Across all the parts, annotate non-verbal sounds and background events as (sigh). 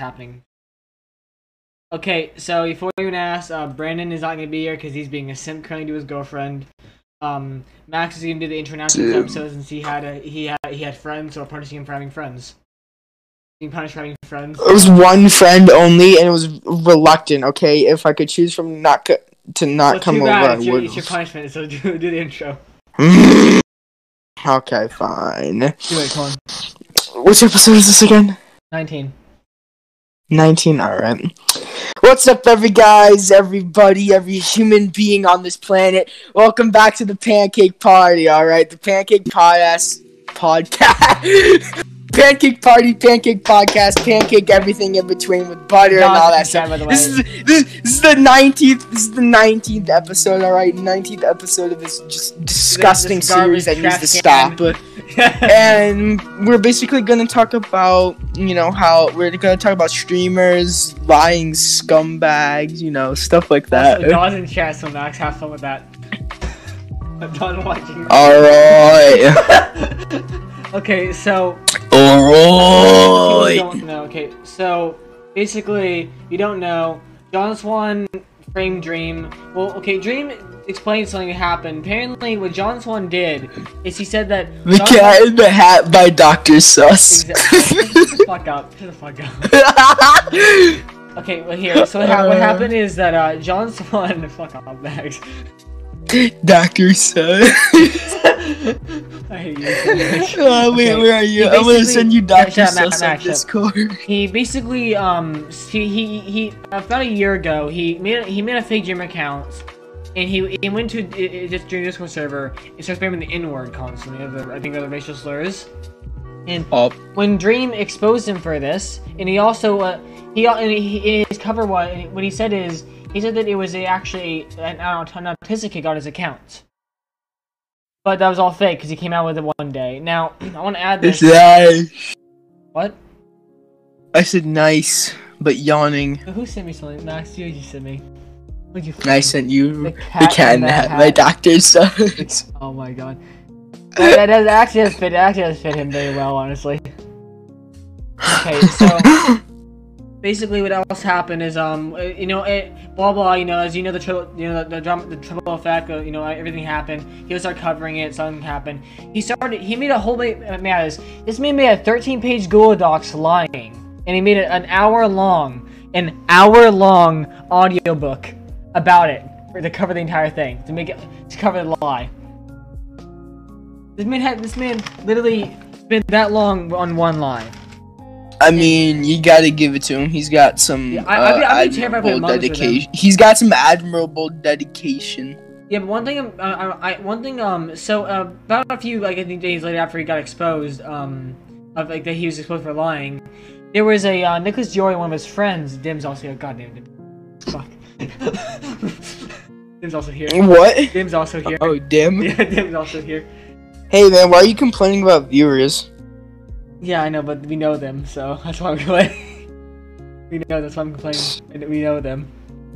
happening. Okay, so before you even ask, uh, Brandon is not gonna be here because he's being a simp currently to his girlfriend. Um, Max is gonna do the international Damn. episodes since he had a he had he had friends, so punishing him for having friends. Being punished for having friends. It was one friend only, and it was reluctant. Okay, if I could choose from not co- to not Well, come too over, bad. I It's your, would. it's your punishment. So (laughs) do, do the intro. (laughs) okay, fine. Do it, come on. Which episode is this again? Nineteen. 19 alright what's up every guys everybody every human being on this planet? Welcome back to the pancake party alright the pancake podcast (laughs) podcast pancake party pancake podcast pancake everything in between with butter and all that stuff by the way. this is this, this is the 19th this is the 19th episode alright 19th episode of this just disgusting this series that needs to stop (laughs) and we're basically gonna talk about you know how we're gonna talk about streamers lying scumbags you know stuff like that Also, in chat, so Max, have fun with that. (laughs) I'm done watching. all right (laughs) Okay, so people don't know. Okay, so basically, you don't know. John Swan framed Dream. Well, okay, Dream explained something that happened. Apparently, what John Swan did is he said that the John cat in the hat by dr sus Exactly. Shut the fuck up. Shut the fuck up. (laughs) Okay, well here. So what, ha- what happened is that uh, John (laughs) Swan. Fuck off, Max. dr sus I (laughs) hate (laughs) you. so oh, (laughs) wait Okay, where are you i'm gonna send you dr shut sus on Max, shut up. discord (laughs) He basically um he he, he about a year ago he made a, he made a fake gym account and he he went to uh, uh, just during Discord server and started spamming the N word constantly of the I think of the racial slurs. And oh when Dream exposed him for this, and he also uh, he and he, in his cover what what he said is he said that it was a, actually an, an autistic kid got his account. But that was all fake because he came out with it one day. Now (clears throat) I want to add it's this. nice What? i said nice but yawning Who sent me something? Max, you just sent me. What'd you? I sent you The the cat in the hat. hat. My doctor's sucks. (laughs) Oh my god. That, that does actually does fit. Actually does fit him very well, honestly. (laughs) Okay, so basically, what else happened is um, uh, you know, it blah blah. You know, as you know, the you know, the, the drama, the triple effect. Uh, you know, everything happened. He would start covering it. Something happened. He started. He made a whole. uh, Man, this this man made a 13-page Google Docs lying, and he made it an hour long, an hour long audiobook about it to cover the entire thing to make it to cover the lie. This man had this man literally spent that long on one lie. I mean, you gotta give it to him. He's got some Yeah, I- I'd uh, I'd be terrified if I admirable played Among Us with him. dedication. He's got some admirable dedication. Yeah, but one thing, um, uh, I, I, one thing, um, so uh, about a few, like I think days later after he got exposed, um, of like that he was exposed for lying, there was a uh, Nicholas Diorio, one of his friends. Dim's also here. Goddamn Dim. Fuck. (laughs) Dim's also here. What? Dim's also here. Oh, dim. (laughs) Yeah, Dim's also here. Hey man, why are you complaining about viewers? Yeah, I know, but we know them, so (laughs) that's why I'm complaining. we know that's why I'm complaining. and We know them.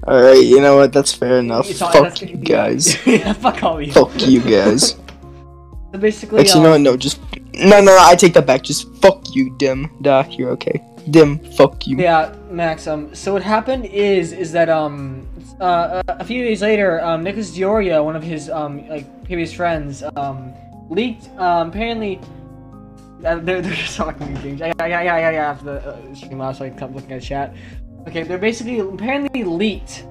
All right, you know what? That's fair enough. It's Fuck that's- you (laughs) guys. yeah, (laughs) fuck all you. Fuck you guys. So basically, Actually, no, um, no, just no, no, no. I take that back. Just fuck you, dim. Duh, you're okay. Dim, fuck you. Yeah, Max. Um, so what happened is is that um, uh, a few days later, um, Nicholas Diorio, one of his um like previous friends, um, leaked um apparently. Uh, they're, they're just talking to me, James. I, I, I, I, I have the uh, stream out so I can stop looking at chat. Okay, they're basically apparently leaked.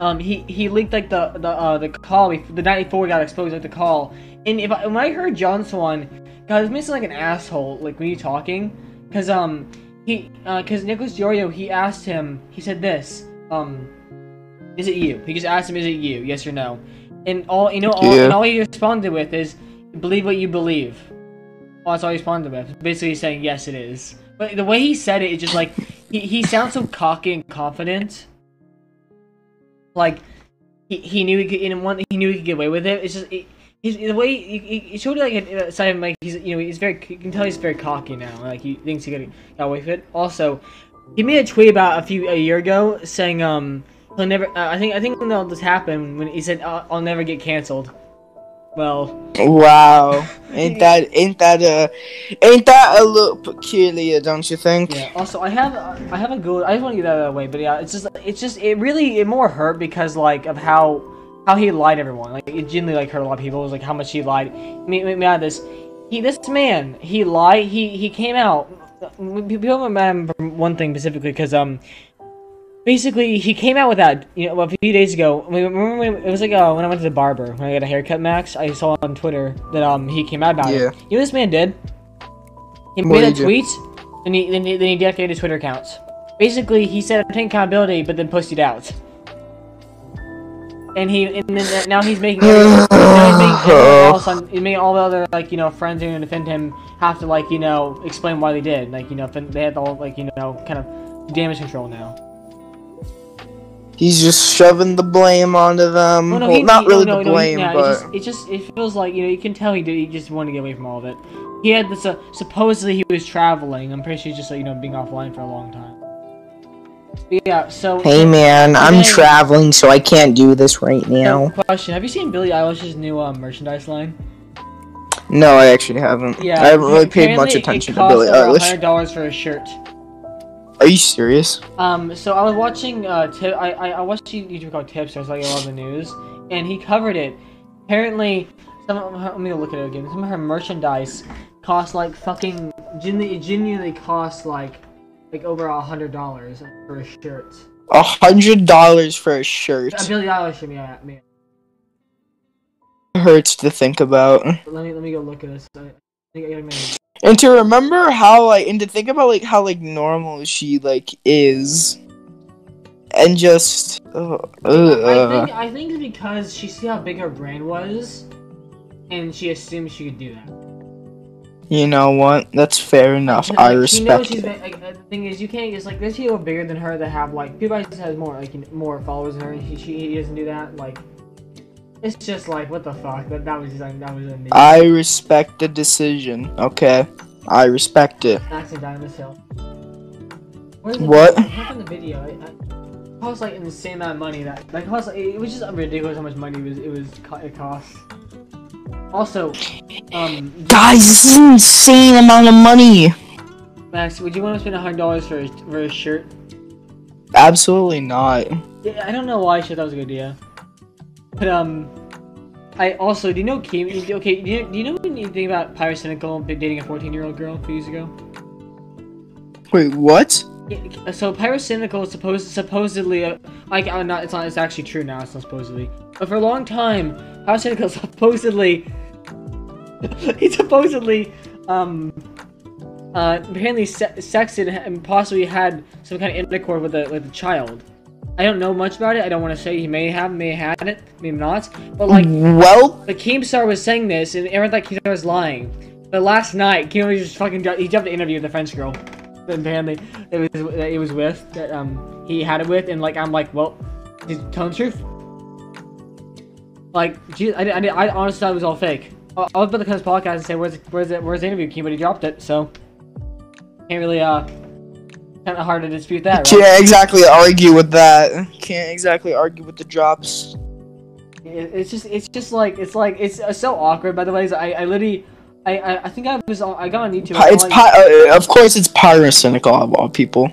Um, he he leaked like the the uh, the call the night before we got exposed, like the call. And if I, when I heard John Swan, God, it makes me like an asshole, like when you talking, cause um he uh cause Nicholas Diorio he asked him he said this um is it you he just asked him is it you yes or no and all you know all, Yeah. and all he responded with is believe what you believe well, that's all he responded with basically saying yes it is. But the way he said it, it just like he, he sounds so cocky and confident. Like he, he knew he could in one he knew he could get away with it. It's just it, He's, the way he, he, showed like a, of like he's you know he's very you can tell he's very cocky now. Like he thinks he got, got away with it. Also, he made a tweet about a few a year ago saying um he'll never uh, I think I think when all this happened when he said uh, I'll never get canceled. Well, Wow. (laughs) Ain't that ain't that a ain't that a little peculiar, don't you think? yeah. Also, I have I have a good. I just want to get that out of the way, but yeah, it's just it's just it really it more hurt because like of how how he lied everyone. Like it genuinely like hurt a lot of people. It was like how much he lied. Me, me, me out of this. He this man he lied. He he came out. People are mad one thing specifically because um basically he came out with that you know a few days ago. We- remember when, it was like uh, when i went to the barber when i got a haircut max i saw on twitter that um he came out about Yeah. it you know what this man did? He What made a did he do? tweet and he, then he then he deactivated his twitter accounts. Basically he said i'm taking accountability but then posted out. And he and then now he's making everyone, now he's making everyone else on he's making all the other like you know friends who are gonna defend him have to like you know explain why they did. Like you know they had all like you know kind of damage control now He's just shoving the blame onto them. Well, no, well, he- not he- really no, the no, he- blame, but it just, it just it feels like you know you can tell he did he just wanted to get away from all of it. He had this uh, supposedly he was traveling. I'm pretty sure he's just like, you know being offline for a long time. But yeah, so hey man, I'm traveling, so I can't do this right now. question: Have you seen Billie Eilish's new um, merchandise line? No, I actually haven't. Yeah, I haven't really paid much attention to Billie Eilish. hundred dollars for a shirt. Are you serious? Um, so I was watching uh, tip. I, I I watched a YouTube called Tipsters, like a lot of the news, and he covered it. Apparently, some of her, let me look at it again. Some of her merchandise cost like fucking genuinely, genuinely cost like like over a hundred dollars for a shirt. A hundred dollars for a shirt Uh, Billie Eilish, I mean, I mean, hurts to think about. let me let me go look at this. I, I think I And to remember how like and to think about like how like normal she like is. And just uh, I uh, think I think it's because she see how big her brand was, and she assumed she could do that. you know what? That's fair enough. Like, I she knows respect she's been, like, the thing is, you can't just like there's people bigger than her that have like PewDiePie has more like more followers than her, and he, she doesn't do that. Like, it's just like what the fuck. That that was just like that was a I respect the decision. Okay. I respect it. accident down this hill. What? What happened the video? I, I, it cost like an insane amount of money. That like cost like, it was just ridiculous how much money it was it was it cost. Also, um, Guys, this is an insane amount of money. Max, would you want to spend a hundred dollars for a, for a shirt? Absolutely not. Yeah, I don't know why I thought that was a good idea. But um, I also do you know Kim? Okay, do you, do you know anything about Pyrocynical dating a fourteen-year-old girl a few years ago? Wait, what? So Pyrocynical is supposed supposedly uh, like uh, not it's not it's actually true now it's not supposedly but for a long time Pyrocynical (laughs) supposedly he supposedly um uh apparently se- sexted and possibly had some kind of intercourse with a with a child. I don't know much about it. I don't want to say he may have, may have had it, may not. But like well, the Keemstar was saying this, and everyone thought Keemstar was lying. But last night, Keemstar just fucking ju- he jumped the interview with the French girl. (laughs) Apparently, it was that it was with that um he had it with, and like I'm like, well, he's telling the truth. Like, geez, I, I, I honestly thought it was all fake. I, I was about to come to this podcast and say, where's where's it, where's the interview, Keem? But he dropped it, so can't really uh kind of hard to dispute that, right? can't exactly argue with that. Can't exactly argue with the drops. It- It's just, it's just like, it's like, it's uh, so awkward. By the way, I, I literally, I, I, I think I was, on, I got on YouTube. It's like, pi- uh, of course it's pyrocynical of all people.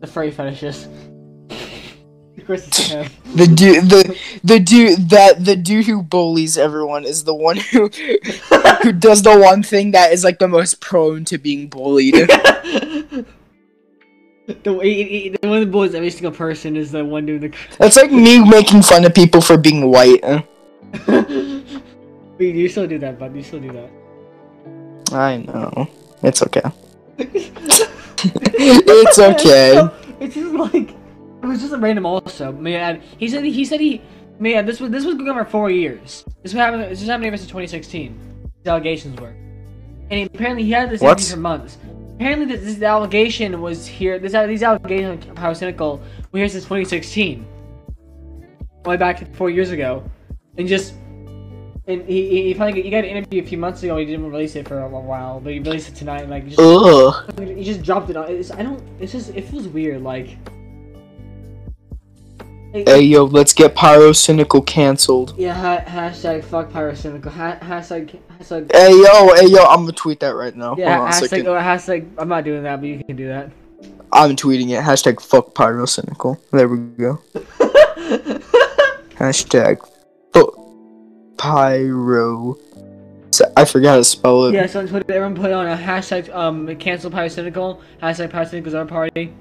the furry fetishes. of course, it's him. The dude, the the dude that the dude who bullies everyone is the one who (laughs) who does the one thing that is like the most prone to being bullied. (laughs) the he, he, the one that bullies every single person is the one doing the. It's like me making fun of people for being white. (laughs) but you still do that, bud. You still do that. I know. It's okay. it's okay. (laughs) It's just like it was just a random also. Man, he said he said he man this was this was going on for four years. This was happening. This was happening ever since 2016. The allegations were, and he, apparently he had this for months. Apparently this, this allegation was here. This uh, these allegations of Pyrocynical were here since 2016, way back four years ago, and just. And he, he, he finally he got an interview a few months ago. He didn't release it for a while, but he released it tonight. Like, just, Ugh. he just dropped it on. It's, I don't. It's just. It feels weird. Like. Hey yo, let's get Pyrocynical canceled. Yeah, ha- hashtag fuck pyrocynical. Ha- hashtag hashtag. Hey yo, hey yo, I'm gonna tweet that right now. Yeah, Hold on a hashtag or hashtag. I'm not doing that, but you can do that. I'm tweeting it. Hashtag fuck Pyrocynical. There we go. (laughs) Hashtag fuck pyro. I forgot how to spell it. yeah, so on Twitter, everyone put on a hashtag um cancel pyrocynical. Hashtag pyrocynical's our party.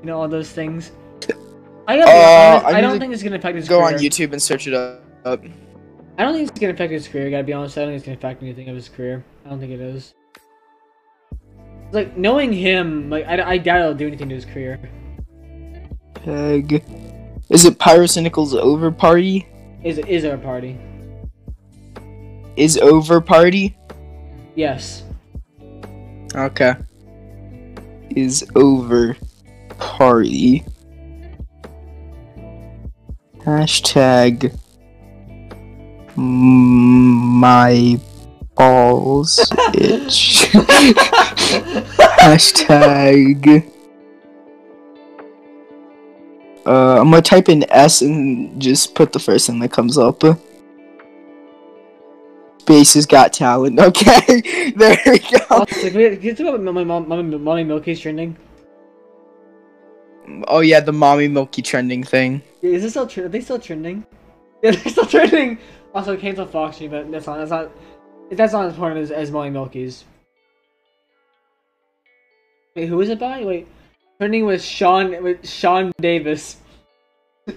You know all those things. I, gotta be Uh, honest, I I don't to think it's gonna affect his career. Go career. on YouTube and search it up. I don't think it's gonna affect his career. I Gotta be honest. I don't think it's gonna affect anything of his career. I don't think it is. Like knowing him, like I, I doubt it'll do anything to his career. Peg. Is it Pyrocynical's over party? Is is our party? Is over party? Yes. Okay. Is over party. Hashtag my balls itch. (laughs) Hashtag. Uh, I'm gonna type in S and just put the first thing that comes up. Spaces got talent. (laughs) Okay, (laughs) there we go. Also, can we, can you talk about my mom, mommy, mommy Milky's trending? Oh yeah, the mommy milky trending thing. Is this still trending? Are they still trending? (laughs) Yeah, they're still trending. Also, cancel Foxy, but that's not. That's not. That's not as important as, as Molly Milky's. Wait, who is it by? Wait, trending with Sean with Sean Davis. (laughs)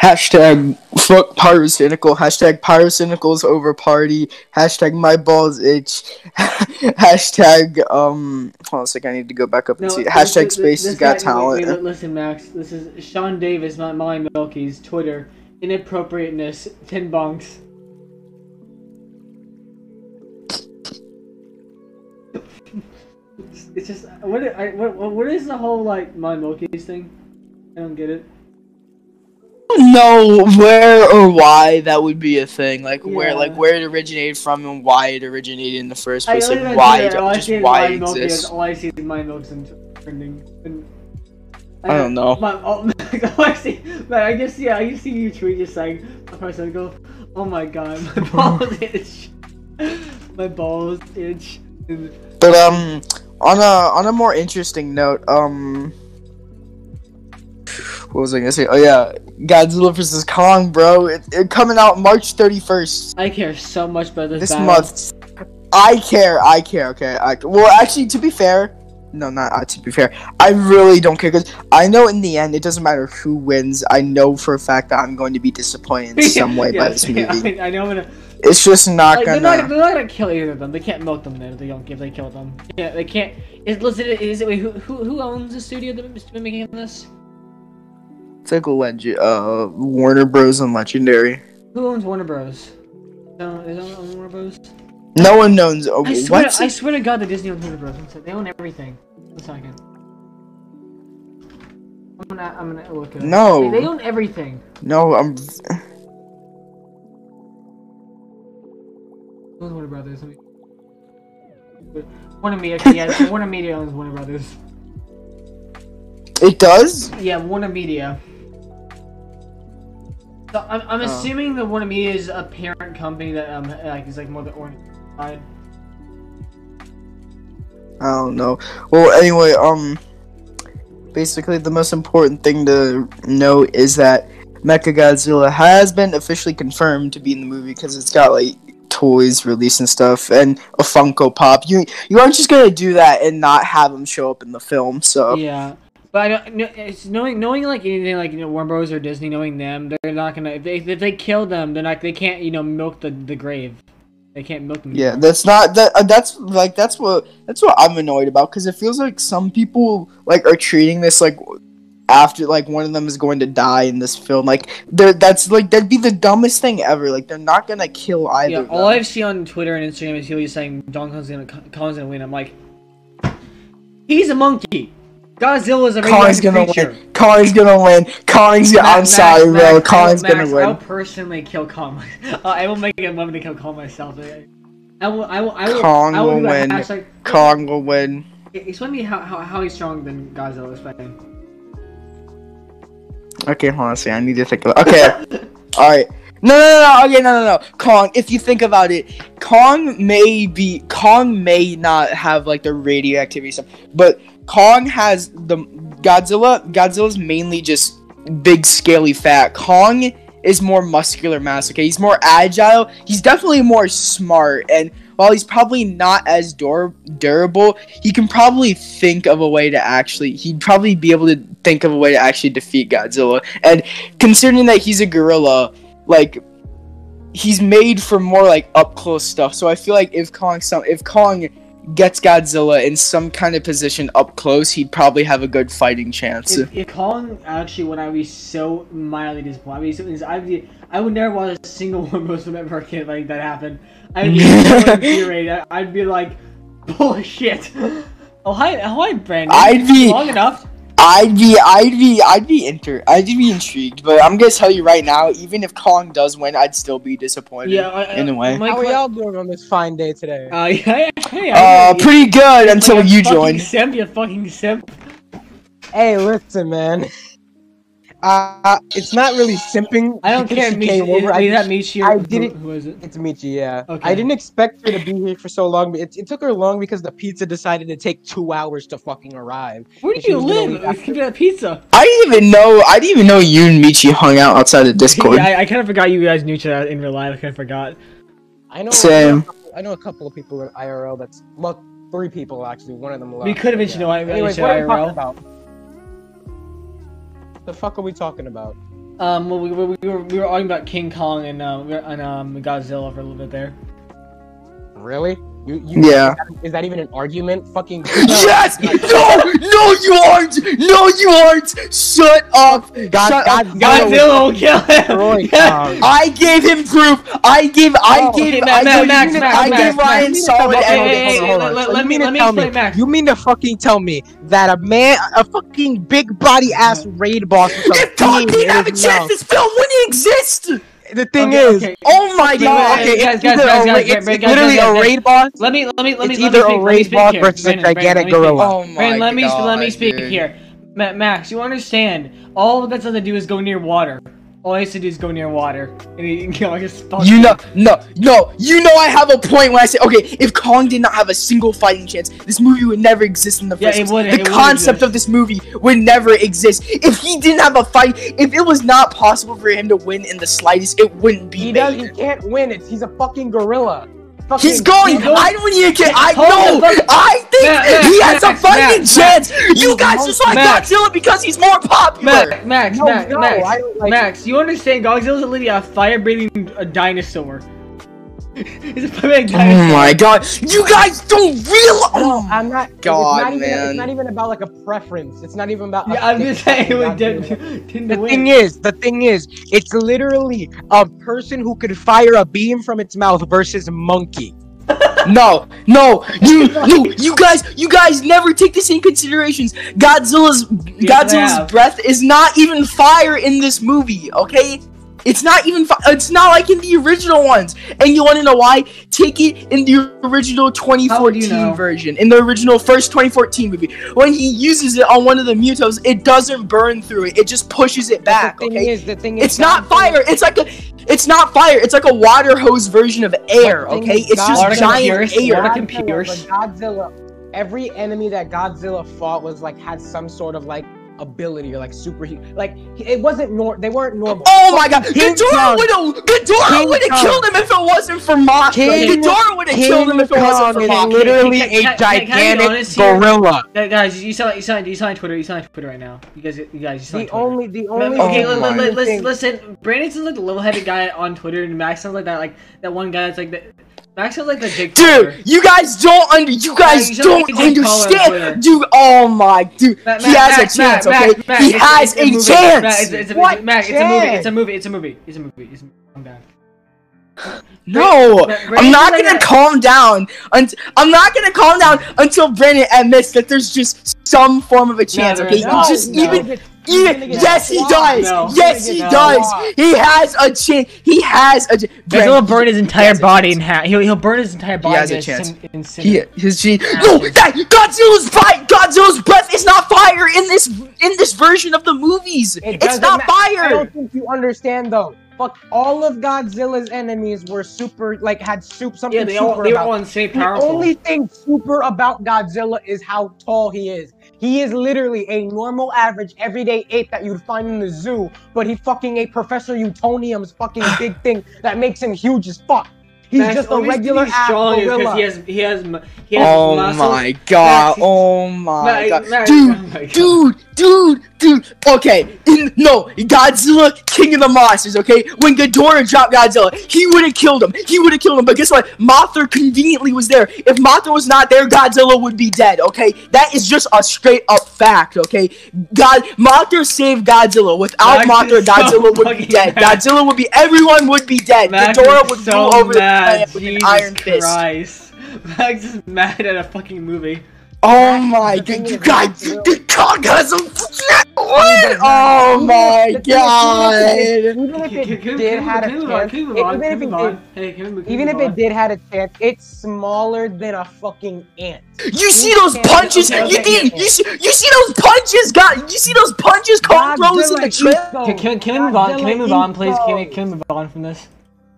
Hashtag fuck pyrocynical. Hashtag pyrocynicals over party. Hashtag my balls itch. (laughs) (laughs) Hashtag um. Hold on a second. I need to go back up and see. this- Hashtag this- spaces this got guy- wait, talent. wait, listen, Max. This is Sean Davis, not Molly Milky's Twitter. Inappropriateness. Ten bunks. It's- just what, I, what what is the whole like Molly Milky's thing? I don't get it. Know where or why that would be a thing. Like where, like where it originated from and why it originated in the first place. only Like why, it, I just see why it exists. All I see is Molly Milky's and trending. And I don't know. My, oh, (laughs) I see, but I just yeah, I just see you tweet just saying a person go, oh my god, my (laughs) balls (laughs) itch, my balls itch. But um, on a on a more interesting note, um, what was I gonna say? Oh yeah, Godzilla vs Kong, bro. It, it coming out March thirty first I care so much about this. this battle. month. I care. I care. Okay. I, well, actually, to be fair, no, not uh, to be fair. I really don't care because I know in the end it doesn't matter who wins. I know for a fact that I'm going to be disappointed in some way (laughs) by this (laughs) movie. I, I know I'm gonna. It's just not Like, they're not, they're not gonna kill either of them. They can't milk them if they don't if they kill them. Yeah, they can't. Is listen, is it wait, who who who owns the studio that's been making this? It's like a legend. Uh, Warner Bros. and Legendary. Who owns Warner Bros? No, is own Warner Bros? No one knows. Oh, I swear, what? I swear to God, that Disney owns Warner Bros. They own everything. One second. I'm gonna, I'm gonna look at it. No. They, they own everything. No, I'm. Owns Warner Brothers? Warner Media, yeah, (laughs) Warner Media owns Warner Brothers. It does. Yeah, Warner Media. So I'm, I'm Oh. assuming that one of me is a parent company that um like is like more the orange side. I don't know. Well, anyway, um, basically the most important thing to know is that Mechagodzilla has been officially confirmed to be in the movie because it's got like toys released and stuff and a Funko Pop. You you aren't just gonna do that and not have him show up in the film. So Yeah, but I don't. It's knowing knowing like anything like you know Warner Bros or Disney, knowing them, they're not gonna if they if they kill them, they're not they can't you know milk the the grave. They can't milk them. yeah, that's not that. Uh, that's like that's what that's what I'm annoyed about because it feels like some people like are treating this like after like one of them is going to die in this film. Like they're that's like that'd be the dumbest thing ever. Like they're not gonna kill either. Yeah, all. I've seen on Twitter and Instagram is people saying Don Kong's gonna Kong's gonna win. I'm like, he's a monkey. Godzilla is a Kong's gonna creature. win. Kong's gonna win. Kong's gonna. I'm sorry, Max, bro. Max, Kong's Max, gonna win. I'll personally kill Kong. (laughs) uh, I will make a moment to kill Kong myself. I will. I will. I will. Kong I will, will win. hashtag- Kong will win. Explain to me how, how, how he's stronger than Godzilla. Explain. Okay, hold on a second. I need to think about. Okay, (laughs) all right. No, no, no, no. Okay, no, no, no. Kong. If you think about it, Kong may be Kong may not have like the radioactivity stuff, but Kong has the Godzilla. Godzilla's mainly just big, scaly fat. Kong is more muscular mass. Okay, he's more agile. He's definitely more smart, and while he's probably not as dur- durable, he can probably think of a way to actually. He'd probably be able to think of a way to actually defeat Godzilla. And considering that he's a gorilla, like he's made for more like up close stuff. So I feel like if Kong some if Kong gets Godzilla in some kind of position up close, he'd probably have a good fighting chance. If, if Kong actually would I be so mildly disappointed. I mean, I'd be, I would never watch a single (laughs) one of those a kid like that happened. I'd be so (laughs) infuriated. I'd be like, (laughs) bullshit. Oh hi, oh, hi, Brandon. I'd be- long enough. I'd be, I'd be, I'd be inter, I'd be intrigued. But I'm gonna tell you right now, even if Kong does win, I'd still be disappointed. Yeah, I, in a way. My How are que- y'all doing on this fine day today? Uh, yeah, (laughs) hey, Uh, I- pretty good until like you fucking joined. Simp, you fucking simp. Hey, listen, man. (laughs) Uh, it's not really simping. I don't care. Michi, came is, over. I is that Michi? I or who- didn't- Who is it? It's Michi, yeah. Okay. I didn't expect her to be here for so long. But it, it took her long because the pizza decided to take two hours to fucking arrive. Where do you live? leave We after- can get a pizza. I didn't even know. I didn't even know you and Michi hung out outside of (laughs) Discord. Yeah, I, I kind of forgot you guys knew each other in real life. I kind of forgot. I know. Same. I know, a couple, I know a couple of people in IRL. That's well, three people actually. One of them left. We could have but mentioned why- why you Anyways, what are we IRL. The fuck are we talking about? Um, well, we, we, we were we were arguing about King Kong and um and um Godzilla for a little bit there. Really? You, you, Yeah. Is that, is that even an argument? Fucking. (laughs) Yes! No! No, you aren't! No, you aren't! Shut up! God, Shut up! Godzilla Godzilla will kill destroy (laughs) him. Kong. I gave him proof. I gave. I Oh, gave. okay, I Max, gave, Max, Max, I Max, gave Max, Ryan Max. solid Okay, Hold on, hey, evidence. hey, hold on, hold let- let- let me- mean to let me tell explain, Max. You mean to fucking tell me that a man, a fucking big body ass raid boss with a If Kong didn't have a chance, mouth? this film wouldn't exist. The thing Okay, is, okay. Oh my god! okay, guys, it's guys, either guys, a guys, ra- guys, it's guys, literally guys, a raid boss. Let me let me let me. It's let me either a speak, let raid boss here. versus a Brandon, Brandon, gigantic let me speak. gorilla. Oh my Brandon, let me god! let me speak dude. here. Max, you understand? All that's going to do is go near water. All he has to do is go near water, and he, (laughs) you know, just fuck You know, no, no, you know I have a point when I say, okay, if Kong did not have a single fighting chance, this movie would never exist in the Yeah, first it place. wouldn't- The it concept exist. of this movie would never exist. If he didn't have a fight, if it was not possible for him to win in the slightest, it wouldn't be He made. does. He can't win. It's he's a fucking gorilla. Fucking, He's going. He's going- I don't even care. I know. I think Max, Max, he has Max, a fighting Max, chance. you guys just like Max. Godzilla because he's more popular. Max, Max, No, Max, no, Max, like- Max. You understand? Godzilla's literally a fire-breathing uh, dinosaur. He's a fire-breathing Oh my god! You guys don't realize. No, oh I'm not. God, it's not even, man. It's not even about like a preference. It's not even about. Yeah, a I'm just saying it would Godzilla. The win. thing is, the thing is, it's literally a person who could fire a beam from its mouth versus a monkey. (laughs) No, no, you, no, you guys, you guys never take this in considerations. Godzilla's Yes, Godzilla's breath is not even fire in this movie. Okay, it's not even. Fi- it's not like in the original ones. And you want to know why? Take it in the original 2014 know? version, in the original first 2014 movie. When he uses it on one of the MUTOs, it doesn't burn through it. It just pushes it back. the thing Okay, is, the thing is, it's not fire. It's like a. It's not fire. It's like a water hose version of air. Okay, is, it's just Water can giant pierce, air. water can Godzilla, Godzilla, every enemy that Godzilla fought was like had some sort of like ability or like super like it wasn't nor they weren't normal. Oh my god, King Ghidorah would have Ghidorah would have killed him if it wasn't for Mothra. King- Ghidorah would have killed him if it wasn't for Mothra. literally a can- can I be gigantic gorilla. Guys, you sound, you sound, you sound on Twitter. You sound Twitter right now. You guys, you guys, you sound The Twitter. only, the only. okay, Oh li- my. li- li- listen, listen. Brandon sounds like the level-headed guy on Twitter, and Max sounds like that, like that one guy that's like that. Max sounds like the Jake. Paul. Dude, you guys don't under you guys you sound like don't a Jake Paul on Twitter. understand. Dude, oh my dude. Ma- he Ma- has Max, a chance, Max, okay? Max, Max, he it's- has it's a movie. chance. Max, it's, it's, What Max, it's a movie. chance? It's a movie. It's a movie. It's a movie. It's a movie. Calm down. No, Ma- I'm not gonna that- calm down. Unt- I'm not gonna calm down until Brandon admits that there's just some form of a chance. there okay, is you just No. even even yes, he does. No. Yes, he No. does. He has a chance. He has a. ch- Guys, he'll burn his entire has body chance. in half. He'll, he'll burn his entire body. He has a chance. cin- in He, his gene. No, that Godzilla's fight. Godzilla's breath is not fire in this in this version of the movie. freeze. It It's doesn't not ma- I don't think you understand though. Fuck, all of Godzilla's enemies were super, like had soup something Yeah, they super all they were about. all insane The only thing super about Godzilla is how tall he is. He is literally a normal, average, everyday ape that you'd find in the zoo, but he fucking ate Professor Utonium's fucking (sighs) big thing that makes him huge as fuck. He's Max, just a regular he's strong is gorilla. because he has he has he has Oh muscles. my god! Max, Oh my Max, god, Max, dude! oh my God. Dude, dude, dude. Dude! Okay, in, no, Godzilla, King of the Monsters. Okay, when Ghidorah dropped Godzilla, he would have killed him. He would have killed him. But guess what? Mothra conveniently was there. If Mothra was not there, Godzilla would be dead. Okay, that is just a straight up fact. Okay, God, Mothra saved Godzilla. Without Max Mothra, is so Godzilla would be dead. mad. Godzilla would be. Everyone would be dead. Max Ghidorah would so rule over the with an Jesus iron fist. Christ. Max is mad at a fucking movie. Oh Max, my the god, you guys, Max the Kong has a what? Oh my the thing is, god. Even if it can- can- did can- had a can we move on? chance, Can we move it- on? even if it did, on? Hey, can we- can we even if it did had a chance, it's smaller than a fucking ant. You see those punches? you, okay, see, you see you see those punches? God, you see those punches Kong throws in the Godzilla trail? ego. Can, can, can we move on? Can we move on, please? Can we, can we move on from this?